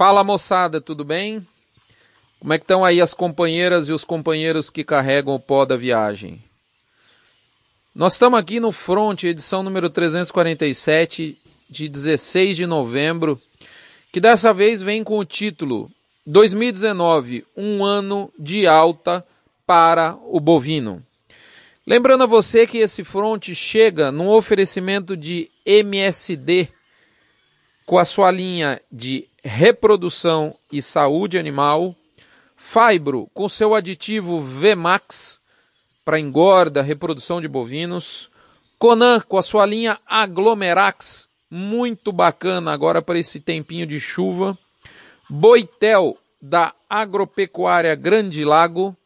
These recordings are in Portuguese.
Fala moçada, tudo bem? Como é que estão aí as companheiras e os companheiros que carregam o pó da viagem? Nós estamos aqui no Front, edição número 347, de 16 de novembro, que dessa vez vem com o título 2019, um ano de alta para o bovino. Lembrando a você que esse front chega num oferecimento de MSD com a sua linha de reprodução e saúde animal, Fibro com seu aditivo VMAX para engorda, reprodução de bovinos, Conan com a sua linha Aglomerax, muito bacana agora para esse tempinho de chuva, Boitel da Agropecuária Grande Lago,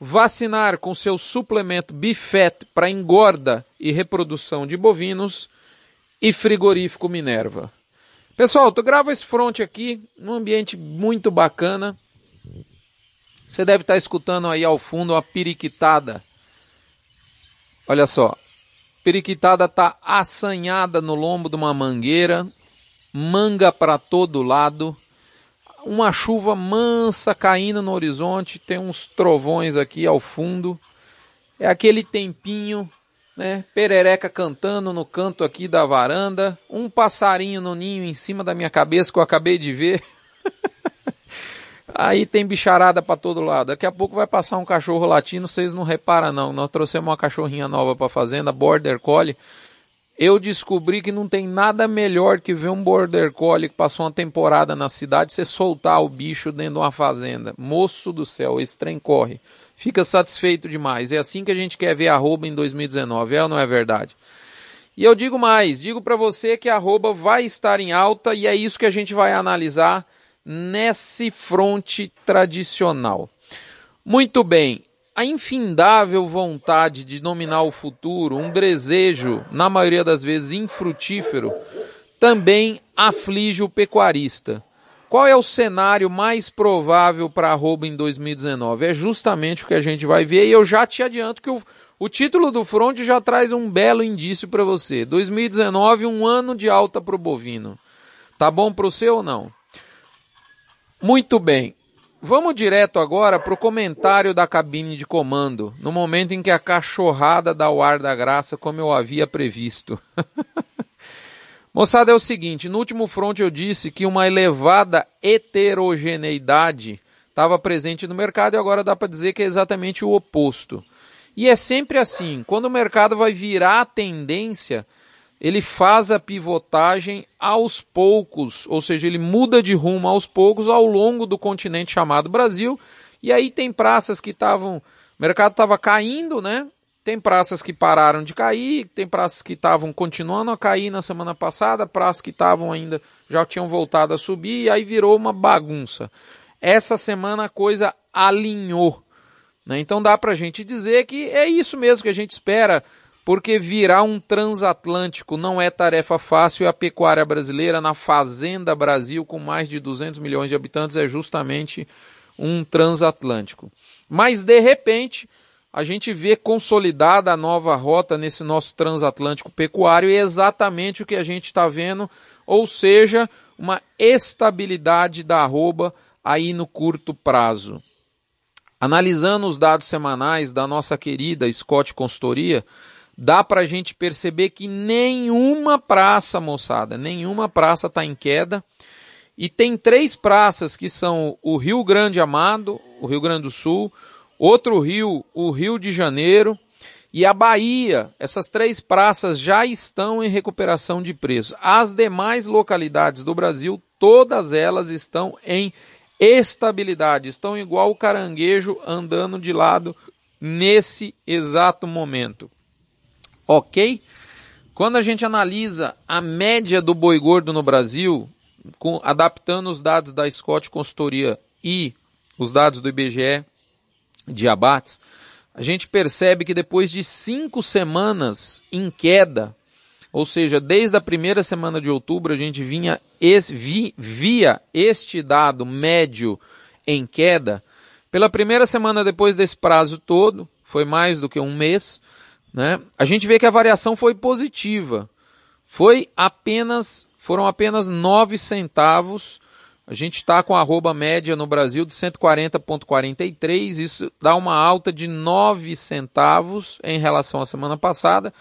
vacinar com seu suplemento Bifet para engorda e reprodução de bovinos e frigorífico Minerva. Pessoal, tu grava esse front aqui num ambiente muito bacana. Você deve estar escutando aí ao fundo a periquitada. Olha só. Periquitada tá assanhada no lombo de uma mangueira, manga para todo lado, uma chuva mansa caindo no horizonte, tem uns trovões aqui ao fundo. É aquele tempinho né? Perereca cantando no canto aqui da varanda, um passarinho no ninho em cima da minha cabeça que eu acabei de ver. Aí tem bicharada para todo lado. Daqui a pouco vai passar um cachorro latino, vocês não reparam não. Nós trouxemos uma cachorrinha nova para fazenda, Border Collie. Eu descobri que não tem nada melhor que ver um Border Collie que passou uma temporada na cidade, você soltar o bicho dentro de uma fazenda. Moço do céu, esse trem corre fica satisfeito demais. É assim que a gente quer ver arroba em 2019, é ou não é verdade? E eu digo mais, digo para você que arroba vai estar em alta e é isso que a gente vai analisar nesse fronte tradicional. Muito bem, a infindável vontade de dominar o futuro, um desejo, na maioria das vezes infrutífero, também aflige o pecuarista. Qual é o cenário mais provável para arroba em 2019? É justamente o que a gente vai ver e eu já te adianto que o, o título do front já traz um belo indício para você. 2019, um ano de alta para o bovino. Tá bom para seu ou não? Muito bem. Vamos direto agora para o comentário da cabine de comando, no momento em que a cachorrada dá o ar da graça, como eu havia previsto. Moçada, é o seguinte: no último front eu disse que uma elevada heterogeneidade estava presente no mercado e agora dá para dizer que é exatamente o oposto. E é sempre assim: quando o mercado vai virar a tendência, ele faz a pivotagem aos poucos, ou seja, ele muda de rumo aos poucos ao longo do continente chamado Brasil. E aí tem praças que estavam. O mercado estava caindo, né? Tem praças que pararam de cair, tem praças que estavam continuando a cair na semana passada, praças que estavam ainda já tinham voltado a subir e aí virou uma bagunça. Essa semana a coisa alinhou. Né? Então dá para a gente dizer que é isso mesmo que a gente espera, porque virar um transatlântico não é tarefa fácil e a pecuária brasileira na Fazenda Brasil, com mais de 200 milhões de habitantes, é justamente um transatlântico. Mas de repente a gente vê consolidada a nova rota nesse nosso transatlântico pecuário e é exatamente o que a gente está vendo, ou seja, uma estabilidade da arroba aí no curto prazo. Analisando os dados semanais da nossa querida Scott Consultoria, dá para a gente perceber que nenhuma praça, moçada, nenhuma praça está em queda. E tem três praças que são o Rio Grande Amado, o Rio Grande do Sul, Outro rio, o Rio de Janeiro e a Bahia. Essas três praças já estão em recuperação de preço. As demais localidades do Brasil, todas elas estão em estabilidade, estão igual o caranguejo andando de lado nesse exato momento. Ok? Quando a gente analisa a média do boi gordo no Brasil, com, adaptando os dados da Scott Consultoria e os dados do IBGE, de abates, a gente percebe que depois de cinco semanas em queda, ou seja, desde a primeira semana de outubro a gente vinha via este dado médio em queda. Pela primeira semana depois desse prazo todo, foi mais do que um mês, né? A gente vê que a variação foi positiva. Foi apenas, foram apenas nove centavos A gente está com a arroba média no Brasil de 140,43, isso dá uma alta de 9 centavos em relação à semana passada.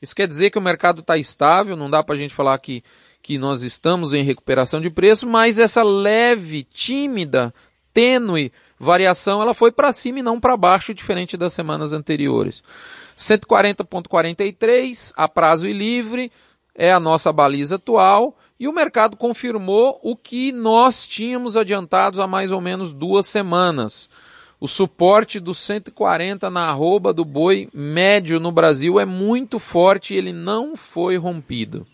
Isso quer dizer que o mercado está estável, não dá para a gente falar que, que nós estamos em recuperação de preço, mas essa leve, tímida, tênue variação ela foi para cima e não para baixo, diferente das semanas anteriores. 140,43 a prazo e livre é a nossa baliza atual e o mercado confirmou o que nós tínhamos adiantados há mais ou menos duas semanas. O suporte dos 140 na arroba do boi médio no Brasil é muito forte e ele não foi rompido.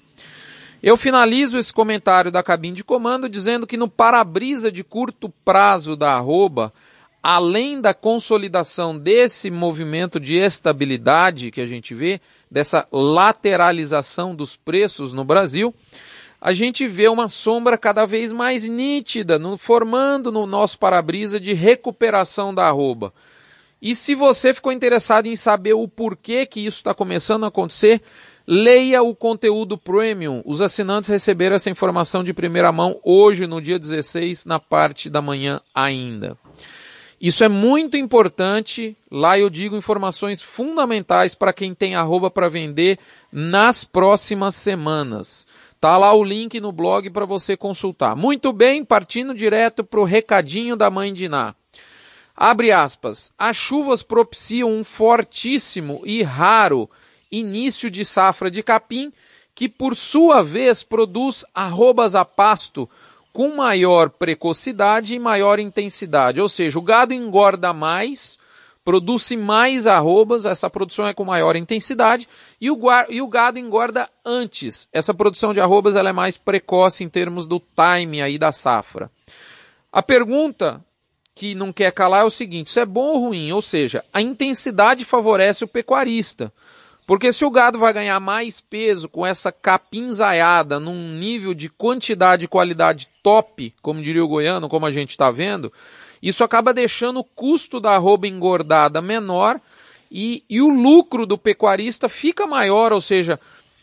Eu finalizo esse comentário da cabine de comando dizendo que no para-brisa de curto prazo da arroba, além da consolidação desse movimento de estabilidade que a gente vê, dessa lateralização dos preços no Brasil, a gente vê uma sombra cada vez mais nítida, no, formando no nosso para-brisa de recuperação da arroba. E se você ficou interessado em saber o porquê que isso está começando a acontecer, leia o conteúdo premium. Os assinantes receberam essa informação de primeira mão hoje, no dia 16, na parte da manhã ainda. Isso é muito importante. Lá eu digo informações fundamentais para quem tem arroba para vender nas próximas semanas. Tá lá o link no blog para você consultar. Muito bem, partindo direto para o recadinho da mãe de Ná. Abre aspas. As chuvas propiciam um fortíssimo e raro início de safra de capim, que por sua vez produz arrobas a pasto com maior precocidade e maior intensidade. Ou seja, o gado engorda mais, produz mais arrobas, essa produção é com maior intensidade, e o, e o gado engorda antes. Essa produção de arrobas ela é mais precoce em termos do time aí da safra. A pergunta que não quer calar é o seguinte: isso é bom ou ruim? Ou seja, a intensidade favorece o pecuarista. Porque se o gado vai ganhar mais peso com essa capinzaiada num nível de quantidade e qualidade top, como diria o goiano, como a gente está vendo, isso acaba deixando o custo da arroba engordada menor e, e o lucro do pecuarista fica maior, ou seja,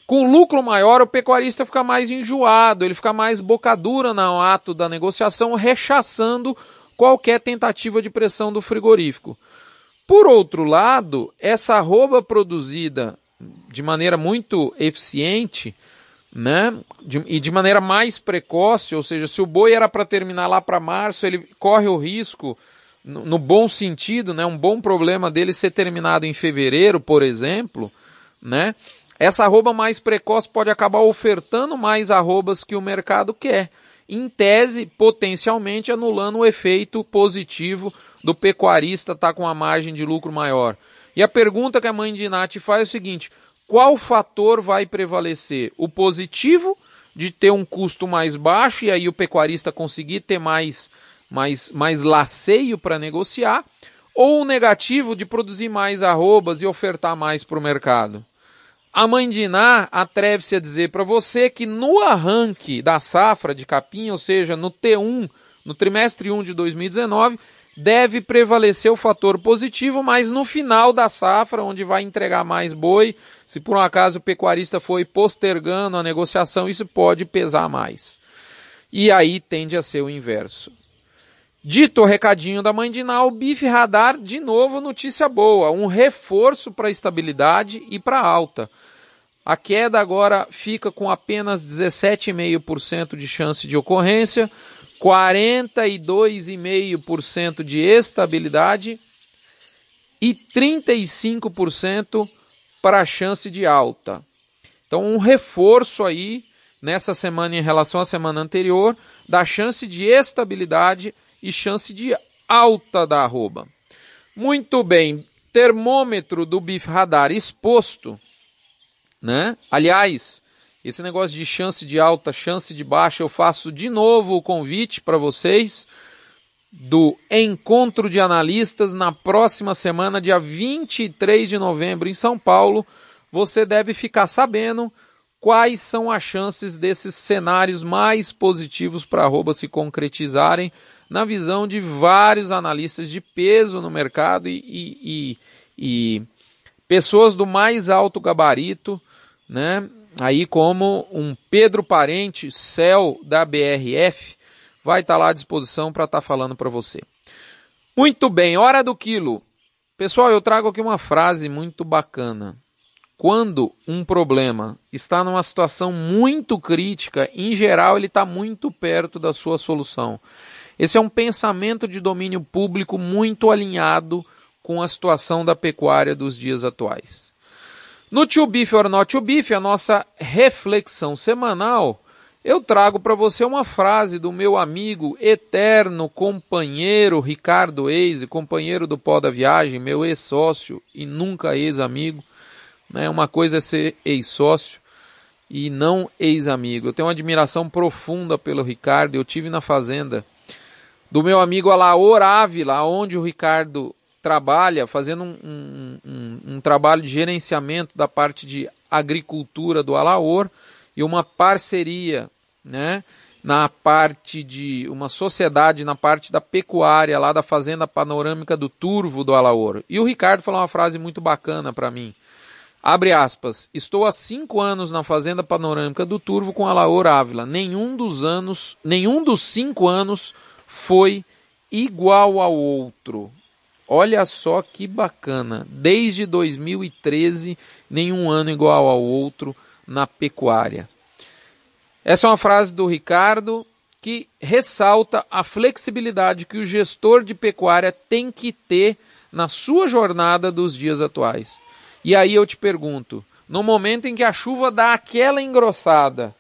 com lucro maior, o pecuarista fica mais enjoado, ele fica mais bocadura no ato da negociação, rechaçando qualquer tentativa de pressão do frigorífico. Por outro lado, essa arroba produzida de maneira muito eficiente, né, de, e de maneira mais precoce, ou seja, se o boi era para terminar lá para março, ele corre o risco, no, no, bom sentido, né, um bom problema dele ser terminado em fevereiro, por exemplo, né, essa arroba mais precoce pode acabar ofertando mais arrobas que o mercado quer, em tese, potencialmente anulando o efeito positivo do pecuarista estar tá com a margem de lucro maior. E a pergunta que a mãe de Nath faz é o seguinte: qual fator vai prevalecer? O positivo de ter um custo mais baixo e aí o pecuarista conseguir ter mais, mais, mais laceio para negociar, ou o negativo de produzir mais arrobas e ofertar mais para o mercado? A mãe atreve-se a dizer para você que no arranque da safra de capim, ou seja, no T1, no trimestre 1 de 2019, deve prevalecer o fator positivo, mas no final da safra, onde vai entregar mais boi, se por um acaso o pecuarista foi postergando a negociação, isso pode pesar mais. E aí tende a ser o inverso. Dito o recadinho da mãe de o bife radar, de novo notícia boa, um reforço para a estabilidade e para alta. A queda agora fica com apenas 17,5% de chance de ocorrência, 42,5% de estabilidade e 35% para a chance de alta. Então, um reforço aí nessa semana em relação à semana anterior da chance de estabilidade e chance de alta da arroba. Muito bem, termômetro do BIF radar exposto, né? Aliás, esse negócio de chance de alta, chance de baixa, eu faço de novo o convite para vocês do encontro de analistas na próxima semana, dia 23 de novembro, em São Paulo. Você deve ficar sabendo quais são as chances desses cenários mais positivos para arroba se concretizarem na visão de vários analistas de peso no mercado e, e, e, e pessoas do mais alto gabarito, né? aí como um Pedro Parente, CEL da BRF, vai estar tá lá à disposição para estar tá falando para você. Muito bem, hora do quilo. Pessoal, eu trago aqui uma frase muito bacana. Quando um problema está numa situação muito crítica, em geral ele está muito perto da sua solução. Esse é um pensamento de domínio público muito alinhado com a situação da pecuária dos dias atuais. No Tio Beef or Not Tio Beef, a nossa reflexão semanal, eu trago para você uma frase do meu amigo eterno companheiro Ricardo Eise, companheiro do Pó da Viagem, meu ex-sócio e nunca ex-amigo. Né? Uma coisa é ser ex-sócio e não ex-amigo. Eu tenho uma admiração profunda pelo Ricardo. Eu tive na fazenda do meu amigo Alaor Ávila, onde o Ricardo trabalha, fazendo um, um, um, um, trabalho de gerenciamento da parte de agricultura do Alaor e uma parceria, né, na parte de uma sociedade na parte da pecuária lá da fazenda panorâmica do Turvo do Alaor. E o Ricardo falou uma frase muito bacana para mim. Abre aspas. Estou há cinco anos na fazenda panorâmica do Turvo com a Laura Ávila. Nenhum dos anos, nenhum dos cinco anos foi igual ao outro. Olha só que bacana. Desde 2013, nenhum ano igual ao outro na pecuária. Essa é uma frase do Ricardo que ressalta a flexibilidade que o gestor de pecuária tem que ter na sua jornada dos dias atuais. E aí eu te pergunto, no momento em que a chuva dá aquela engrossada,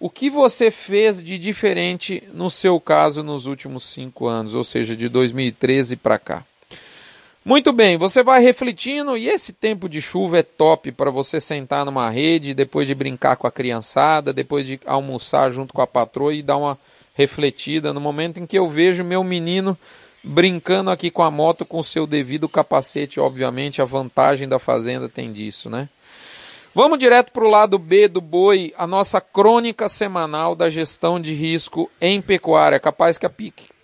o que você fez de diferente no seu caso nos últimos cinco anos, ou seja, de 2013 para cá? Muito bem, você vai refletindo e esse tempo de chuva é top para você sentar numa rede, depois de brincar com a criançada, depois de almoçar junto com a patroa e dar uma refletida. No momento em que eu vejo meu menino brincando aqui com a moto com seu devido capacete, obviamente, a vantagem da fazenda tem disso, né? Vamos direto para o lado B do boi, a nossa crônica semanal da gestão de risco em pecuária. Capaz que a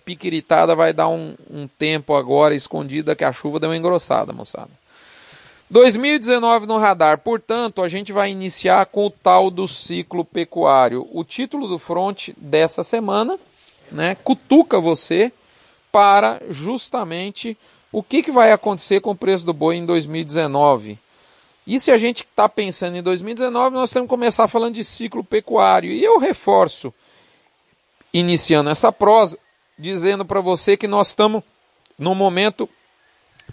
piquiritada vai dar um, um tempo agora escondida que a chuva deu uma engrossada, moçada. 2019 no radar, portanto, a gente vai iniciar com o tal do ciclo pecuário. O título do front dessa semana, né, cutuca você para justamente o que, que vai acontecer com o preço do boi em 2019. E se a gente está pensando em 2019, nós temos que começar falando de ciclo pecuário. E eu reforço, iniciando essa prosa, dizendo para você que nós estamos num momento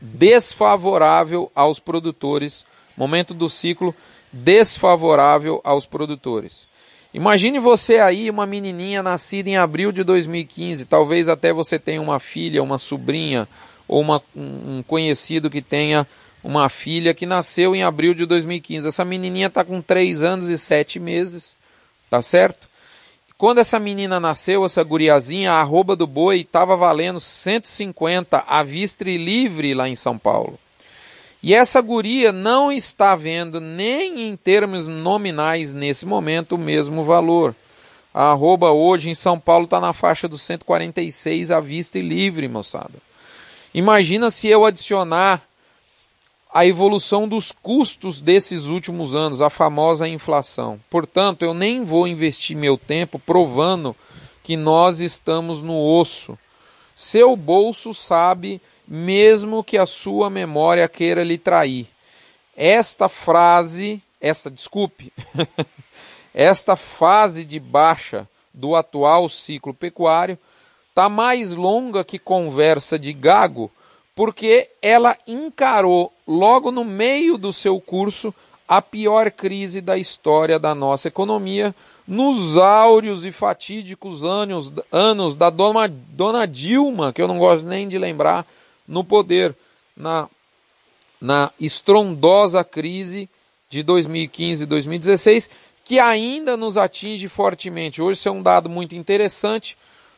desfavorável aos produtores, momento do ciclo desfavorável aos produtores. Imagine você aí, uma menininha nascida em abril de 2015, talvez até você tenha uma filha, uma sobrinha ou uma, um conhecido que tenha uma filha que nasceu em abril de 2015. Essa menininha está com 3 anos e 7 meses, tá certo? Quando essa menina nasceu, essa guriazinha, a arroba do boi estava valendo 150 à vista e livre lá em São Paulo. E essa guria não está vendo nem em termos nominais nesse momento o mesmo valor. A arroba hoje em São Paulo está na faixa dos 146 à vista e livre, moçada. Imagina se eu adicionar a evolução dos custos desses últimos anos, a famosa inflação. Portanto, eu nem vou investir meu tempo provando que nós estamos no osso. Seu bolso sabe mesmo que a sua memória queira lhe trair. Esta frase, esta, desculpe, esta fase de baixa do atual ciclo pecuário está mais longa que conversa de gago, porque ela encarou logo no meio do seu curso a pior crise da história da nossa economia, nos áureos e fatídicos anos, anos da dona, dona Dilma, que eu não gosto nem de lembrar, no poder na, na estrondosa crise de 2015 e 2016, que ainda nos atinge fortemente. Hoje isso é um dado muito interessante,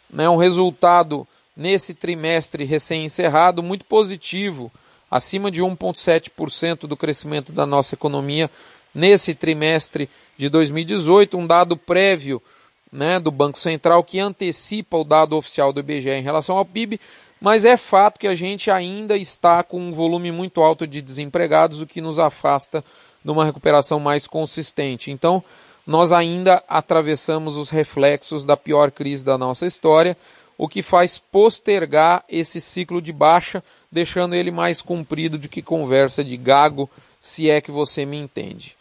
né, um resultado nesse trimestre recém-encerrado muito positivo, acima de 1,7% do crescimento da nossa economia nesse trimestre de 2018, um dado prévio né, do Banco Central que antecipa o dado oficial do IBGE em relação ao PIB, mas é fato que a gente ainda está com um volume muito alto de desempregados, o que nos afasta de uma recuperação mais consistente. Então, nós ainda atravessamos os reflexos da pior crise da nossa história, o que faz postergar esse ciclo de baixa, deixando ele mais comprido do que conversa de gago, se é que você me entende.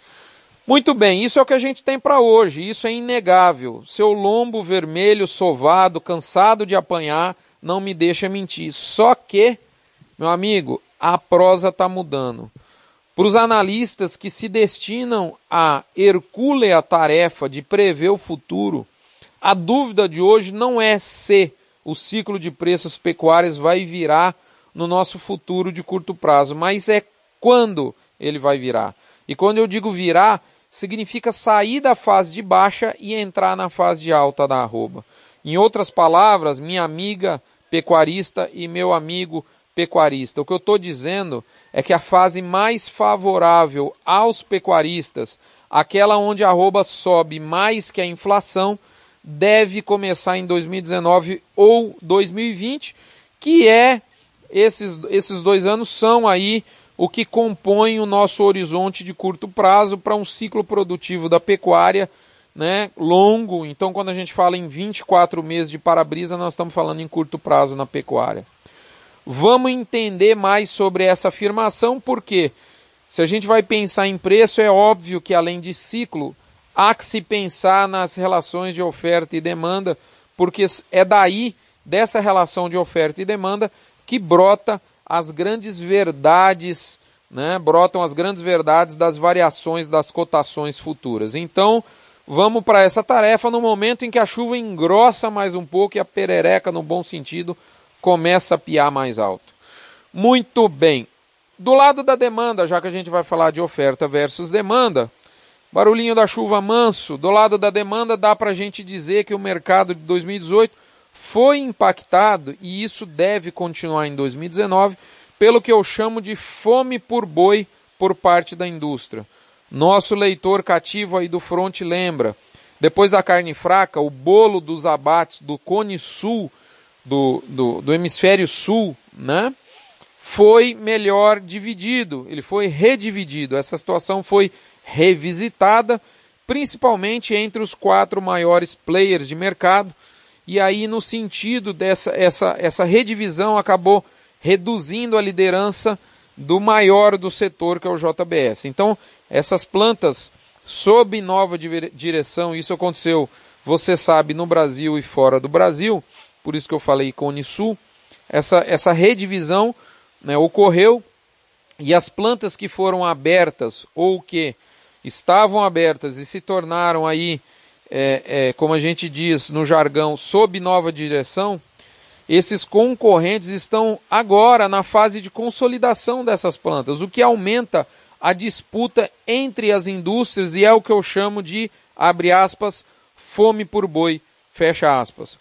Muito bem, isso é o que a gente tem para hoje, isso é inegável. Seu lombo vermelho, sovado, cansado de apanhar, não me deixa mentir. Só que, meu amigo, a prosa está mudando. Para os analistas que se destinam a hercúlea tarefa de prever o futuro, a dúvida de hoje não é se o ciclo de preços pecuários vai virar no nosso futuro de curto prazo, mas é quando ele vai virar. E quando eu digo virar, significa sair da fase de baixa e entrar na fase de alta da arroba. Em outras palavras, minha amiga pecuarista e meu amigo pecuarista, o que eu estou dizendo é que a fase mais favorável aos pecuaristas, aquela onde a arroba sobe mais que a inflação, deve começar em 2019 ou 2020, que é esses, esses dois anos são aí o que compõe o nosso horizonte de curto prazo para um ciclo produtivo da pecuária né, longo. Então, quando a gente fala em 24 meses de para-brisa, nós estamos falando em curto prazo na pecuária. Vamos entender mais sobre essa afirmação, porque se a gente vai pensar em preço, é óbvio que além de ciclo, há que se pensar nas relações de oferta e demanda, porque é daí, dessa relação de oferta e demanda, que brota as grandes verdades, né, brotam as grandes verdades das variações das cotações futuras. Então, vamos para essa tarefa no momento em que a chuva engrossa mais um pouco e a perereca, no bom sentido, começa a piar mais alto. Muito bem. Do lado da demanda, já que a gente vai falar de oferta versus demanda, barulhinho da chuva manso, do lado da demanda dá para a gente dizer que o mercado de 2018 foi impactado, e isso deve continuar em 2019, pelo que eu chamo de fome por boi por parte da indústria. Nosso leitor cativo aí do front lembra, depois da carne fraca, o bolo dos abates do Cone Sul, do, do, do hemisfério sul, né? foi melhor dividido, ele foi redividido. Essa situação foi revisitada, principalmente entre os quatro maiores players de mercado, e aí no sentido dessa essa, essa redivisão acabou reduzindo a liderança do maior do setor que é o JBS. Então, essas plantas sob nova direção, isso aconteceu, você sabe, no Brasil e fora do Brasil, por isso que eu falei com o Unisul, essa, essa redivisão né, ocorreu e as plantas que foram abertas ou que estavam abertas e se tornaram aí é, é, como a gente diz no jargão, sob nova direção, esses concorrentes estão agora na fase de consolidação dessas plantas, o que aumenta a disputa entre as indústrias e é o que eu chamo de, abre aspas, fome por boi, fecha aspas.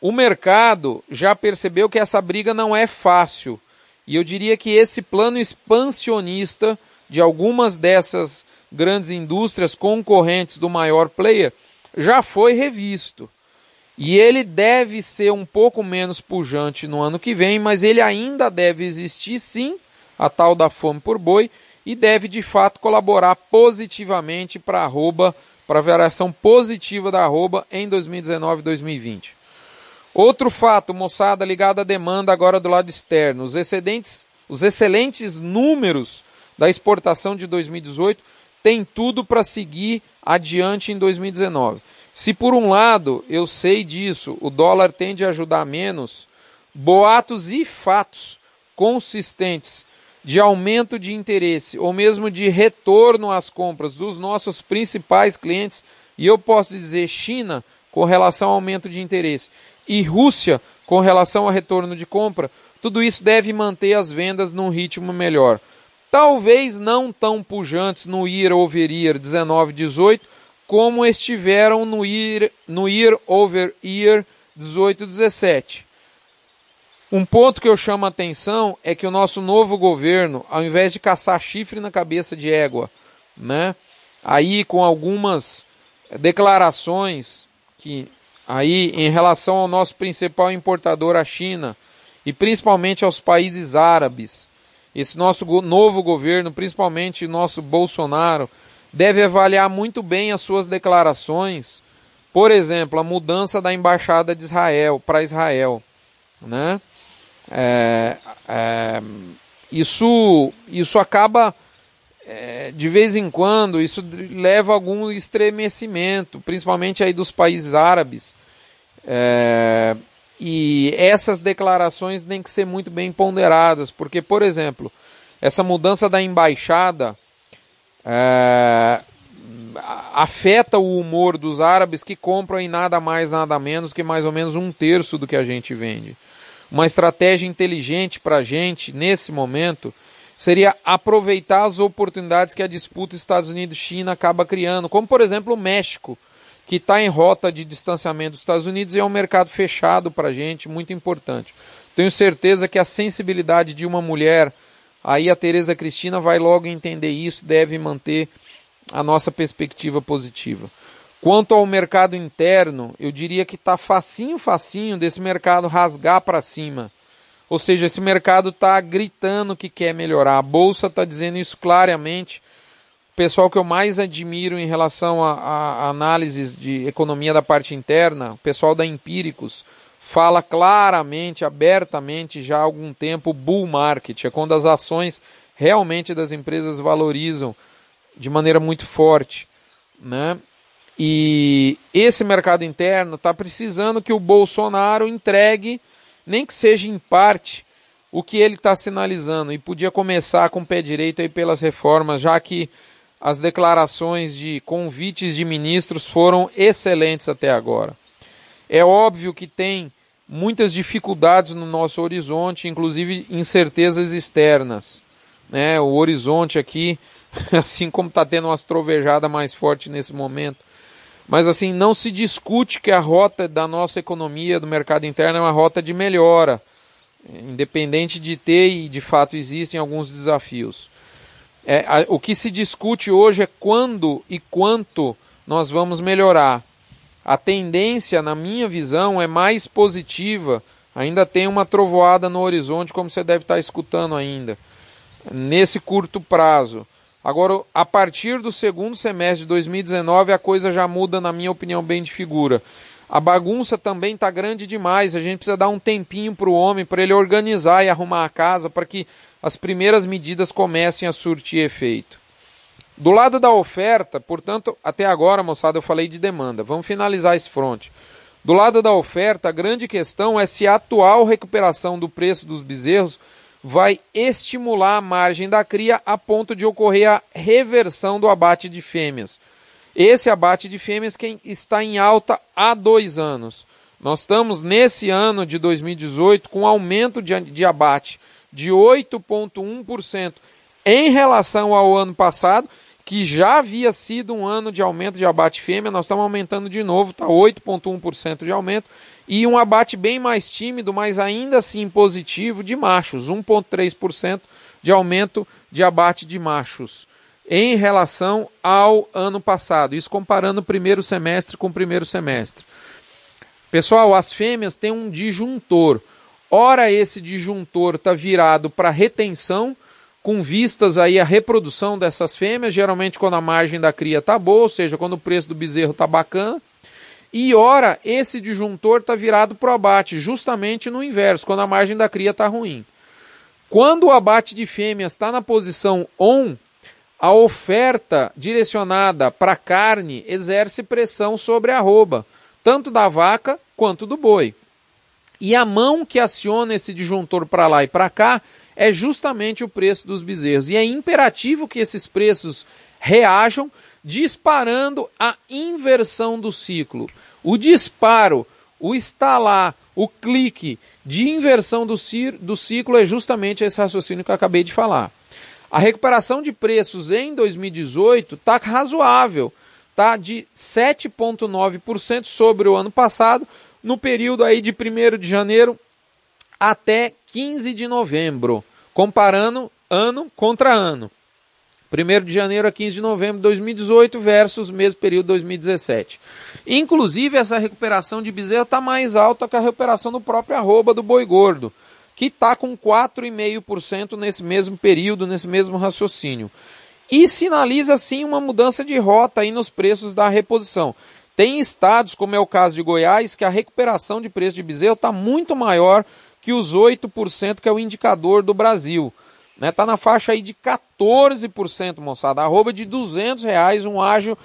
O mercado já percebeu que essa briga não é fácil e eu diria que esse plano expansionista de algumas dessas grandes indústrias concorrentes do maior player já foi revisto. E ele deve ser um pouco menos pujante no ano que vem, mas ele ainda deve existir sim, a tal da fome por boi, e deve de fato colaborar positivamente para a arroba, para a variação positiva da arroba em 2019 e 2020. Outro fato, moçada, ligado à demanda agora do lado externo. Os excedentes, os excelentes números da exportação de 2018 têm tudo para seguir adiante em 2019. Se por um lado eu sei disso, o dólar tende a ajudar menos, boatos e fatos consistentes de aumento de interesse ou mesmo de retorno às compras dos nossos principais clientes, e eu posso dizer China com relação ao aumento de interesse e Rússia com relação ao retorno de compra, tudo isso deve manter as vendas num ritmo melhor. Talvez não tão pujantes no year over year 19 18, como estiveram no year, no year over year 18 17. Um ponto que eu chamo a atenção é que o nosso novo governo, ao invés de caçar chifre na cabeça de égua, né, aí com algumas declarações que aí em relação ao nosso principal importador, a China, e principalmente aos países árabes, esse nosso novo governo, principalmente nosso Bolsonaro, deve avaliar muito bem as suas declarações. Por exemplo, a mudança da embaixada de Israel para Israel, né? É, é, isso, isso acaba é, de vez em quando, isso leva a algum estremecimento, principalmente aí dos países árabes. E essas declarações têm que ser muito bem ponderadas, porque, por exemplo, essa mudança da embaixada é, afeta o humor dos árabes que compram em nada mais, nada menos que mais ou menos um terço do que a gente vende. Uma estratégia inteligente para a gente, nesse momento, seria aproveitar as oportunidades que a disputa Estados Unidos-China acaba criando, como por exemplo o México, que está em rota de distanciamento dos Estados Unidos e é um mercado fechado para a gente, muito importante. Tenho certeza que a sensibilidade de uma mulher, aí a Tereza Cristina vai logo entender isso, deve manter a nossa perspectiva positiva. Quanto ao mercado interno, eu diria que está facinho, facinho desse mercado rasgar para cima. Ou seja, esse mercado está gritando que quer melhorar. A Bolsa está dizendo isso claramente. Pessoal que eu mais admiro em relação a, a análises de economia da parte interna, o pessoal da Empíricos, fala claramente, abertamente já há algum tempo, bull market, é quando as ações realmente das empresas valorizam de maneira muito forte. Né? E esse mercado interno está precisando que o Bolsonaro entregue, nem que seja em parte, o que ele está sinalizando. E podia começar com o pé direito aí pelas reformas, já que as declarações de convites de ministros foram excelentes até agora. É óbvio que tem muitas dificuldades no nosso horizonte, inclusive incertezas externas. Né? O horizonte aqui, assim como está tendo umas trovejadas mais fortes nesse momento, mas assim, não se discute que a rota da nossa economia, do mercado interno, é uma rota de melhora, independente de ter e de fato existem alguns desafios. É, a, o que se discute hoje é quando e quanto nós vamos melhorar. A tendência, na minha visão, é mais positiva. Ainda tem uma trovoada no horizonte, como você deve estar escutando ainda, nesse curto prazo. Agora, a partir do segundo semestre de 2019, a coisa já muda, na minha opinião, bem de figura. A bagunça também está grande demais. A gente precisa dar um tempinho para o homem, para ele organizar e arrumar a casa, para que as primeiras medidas comecem a surtir efeito. Do lado da oferta, portanto, até agora, moçada, eu falei de demanda. Vamos finalizar esse fronte. Do lado da oferta, a grande questão é se a atual recuperação do preço dos bezerros vai estimular a margem da cria a ponto de ocorrer a reversão do abate de fêmeas. Esse abate de fêmeas que está em alta há dois anos. Nós estamos nesse ano de 2018 com aumento de, de abate de 8,1% em relação ao ano passado, que já havia sido um ano de aumento de abate fêmea, nós estamos aumentando de novo, está 8,1% de aumento, e um abate bem mais tímido, mas ainda assim positivo, de machos, 1,3% de aumento de abate de machos em relação ao ano passado, isso comparando o primeiro semestre com o primeiro semestre. Pessoal, as fêmeas têm um disjuntor. Ora, esse disjuntor está virado para retenção, com vistas aí à reprodução dessas fêmeas, geralmente quando a margem da cria está boa, ou seja, quando o preço do bezerro está bacana. E ora, esse disjuntor está virado para o abate, justamente no inverso, quando a margem da cria está ruim. Quando o abate de fêmeas está na posição on, a oferta direcionada para carne exerce pressão sobre a arroba, tanto da vaca quanto do boi. E a mão que aciona esse disjuntor para lá e para cá é justamente o preço dos bezerros. E é imperativo que esses preços reajam disparando a inversão do ciclo. O disparo, o estalar, o clique de inversão do, do ciclo é justamente esse raciocínio que eu acabei de falar. A recuperação de preços em 2018 está razoável, tá de 7,9% sobre o ano passado, no período aí de 1 de janeiro até 15 de novembro, comparando ano contra ano. 1 de janeiro a 15 de novembro de 2018 versus mesmo período de 2017. Inclusive, essa recuperação de bezerro está mais alta que a recuperação do próprio arroba do boi gordo, que está com 4,5% nesse mesmo período, nesse mesmo raciocínio. e sinaliza sim uma mudança de rota aí nos preços da reposição. Tem estados, como é o caso de Goiás, que a recuperação de preço de bezerro está muito maior que os 8% que é o indicador do Brasil. Está né? Tá na faixa aí de 14%, moçada. Arroba de 200 reais, um ágio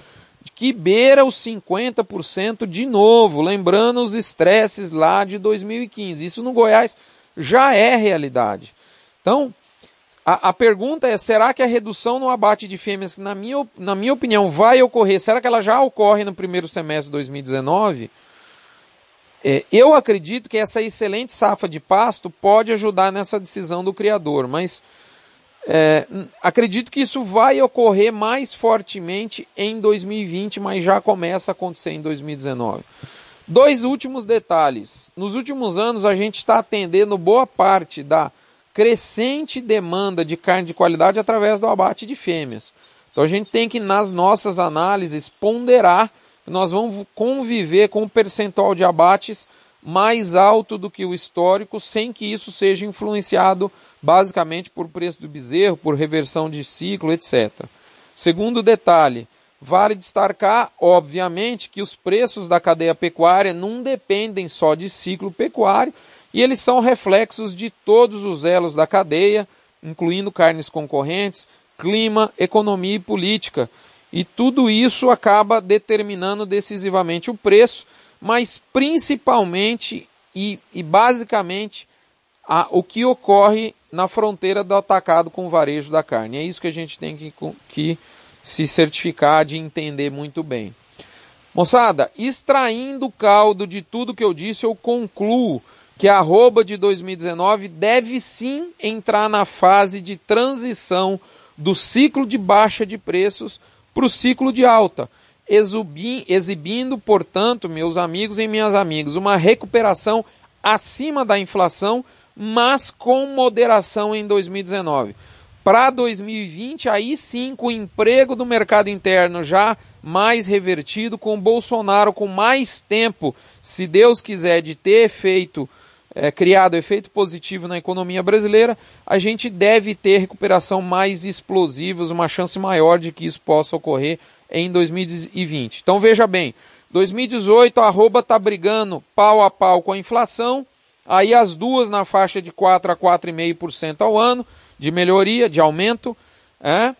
que beira os 50% de novo. Lembrando os estresses lá de 2015. Isso no Goiás já é realidade. Então, a, a, pergunta é: será que a redução no abate de fêmeas, que na minha, na minha opinião vai ocorrer, será que ela já ocorre no primeiro semestre de 2019? É, eu acredito que essa excelente safra de pasto pode ajudar nessa decisão do criador, mas é, acredito que isso vai ocorrer mais fortemente em 2020, mas já começa a acontecer em 2019. Dois últimos detalhes. Nos últimos anos, a gente está atendendo boa parte da crescente demanda de carne de qualidade através do abate de fêmeas. Então a gente tem que, nas nossas análises, ponderar que nós vamos conviver com um percentual de abates mais alto do que o histórico, sem que isso seja influenciado basicamente por preço do bezerro, por reversão de ciclo, etc. Segundo detalhe, vale destacar, obviamente, que os preços da cadeia pecuária não dependem só de ciclo pecuário, e eles são reflexos de todos os elos da cadeia, incluindo carnes concorrentes, clima, economia e política. E tudo isso acaba determinando decisivamente o preço, mas principalmente e, e basicamente a, o que ocorre na fronteira do atacado com o varejo da carne. É isso que a gente tem que, que se certificar de entender muito bem. Moçada, extraindo o caldo de tudo que eu disse, eu concluo que a arroba de 2019 deve sim entrar na fase de transição do ciclo de baixa de preços para o ciclo de alta, exibindo, portanto, meus amigos e minhas amigas, uma recuperação acima da inflação, mas com moderação em 2019. Para 2020, aí sim, com o emprego do mercado interno já mais revertido, com Bolsonaro com mais tempo, se Deus quiser, de ter feito é, criado efeito positivo na economia brasileira, a gente deve ter recuperação mais explosivas, uma chance maior de que isso possa ocorrer em 2020. Então veja bem, 2018 a arroba está brigando pau a pau com a inflação, aí as duas na faixa de 4 a 4,5% ao ano de melhoria, de aumento, é?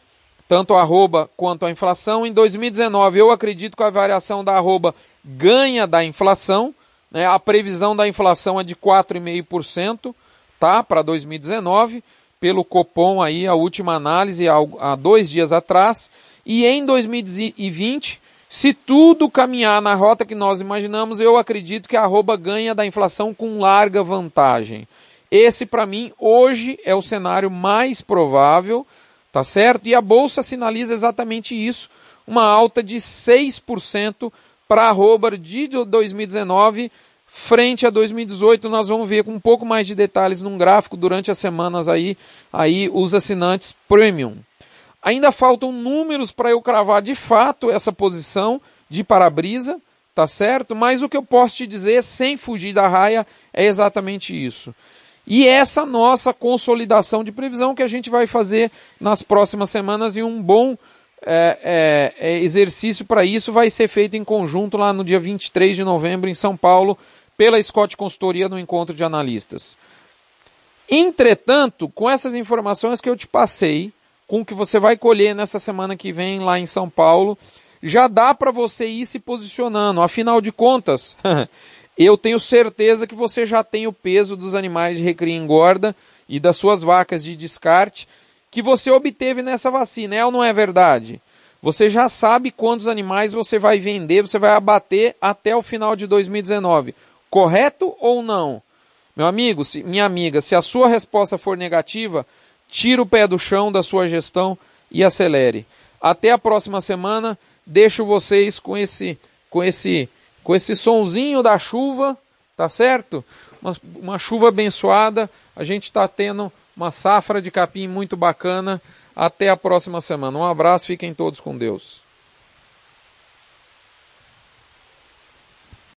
tanto a arroba quanto a inflação. Em 2019 eu acredito que a variação da arroba ganha da inflação, né? A previsão da inflação é de 4,5% tá? para 2019, pelo Copom, aí, a última análise há, dois dias atrás. E em 2020, se tudo caminhar na rota que nós imaginamos, eu acredito que a arroba ganha da inflação com larga vantagem. Esse, para mim, hoje é o cenário mais provável, tá certo? E a bolsa sinaliza exatamente isso, uma alta de 6% para arroba de 2019 frente a 2018 nós vamos ver com um pouco mais de detalhes num gráfico durante as semanas aí, aí os assinantes premium. Ainda faltam números para eu cravar de fato essa posição de para-brisa, tá certo? Mas o que eu posso te dizer sem fugir da raia é exatamente isso. E essa nossa consolidação de previsão que a gente vai fazer nas próximas semanas e um bom é, é, exercício para isso vai ser feito em conjunto lá no dia 23 de novembro em São Paulo, pela Scott Consultoria no encontro de analistas. Entretanto, com essas informações que eu te passei, com o que você vai colher nessa semana que vem lá em São Paulo, já dá para você ir se posicionando. Afinal de contas, eu tenho certeza que você já tem o peso dos animais de recria e engorda e das suas vacas de descarte que você obteve nessa vacina. É ou não é verdade? Você já sabe quantos animais você vai vender, você vai abater até o final de 2019. Correto ou não? Meu amigo, se, minha amiga, se a sua resposta for negativa, tira o pé do chão da sua gestão e acelere. Até a próxima semana. Deixo vocês com esse com esse com esse sonzinho da chuva, tá certo? Uma, uma chuva abençoada. A gente está tendo uma safra de capim muito bacana. Até a próxima semana. Um abraço, fiquem todos com Deus.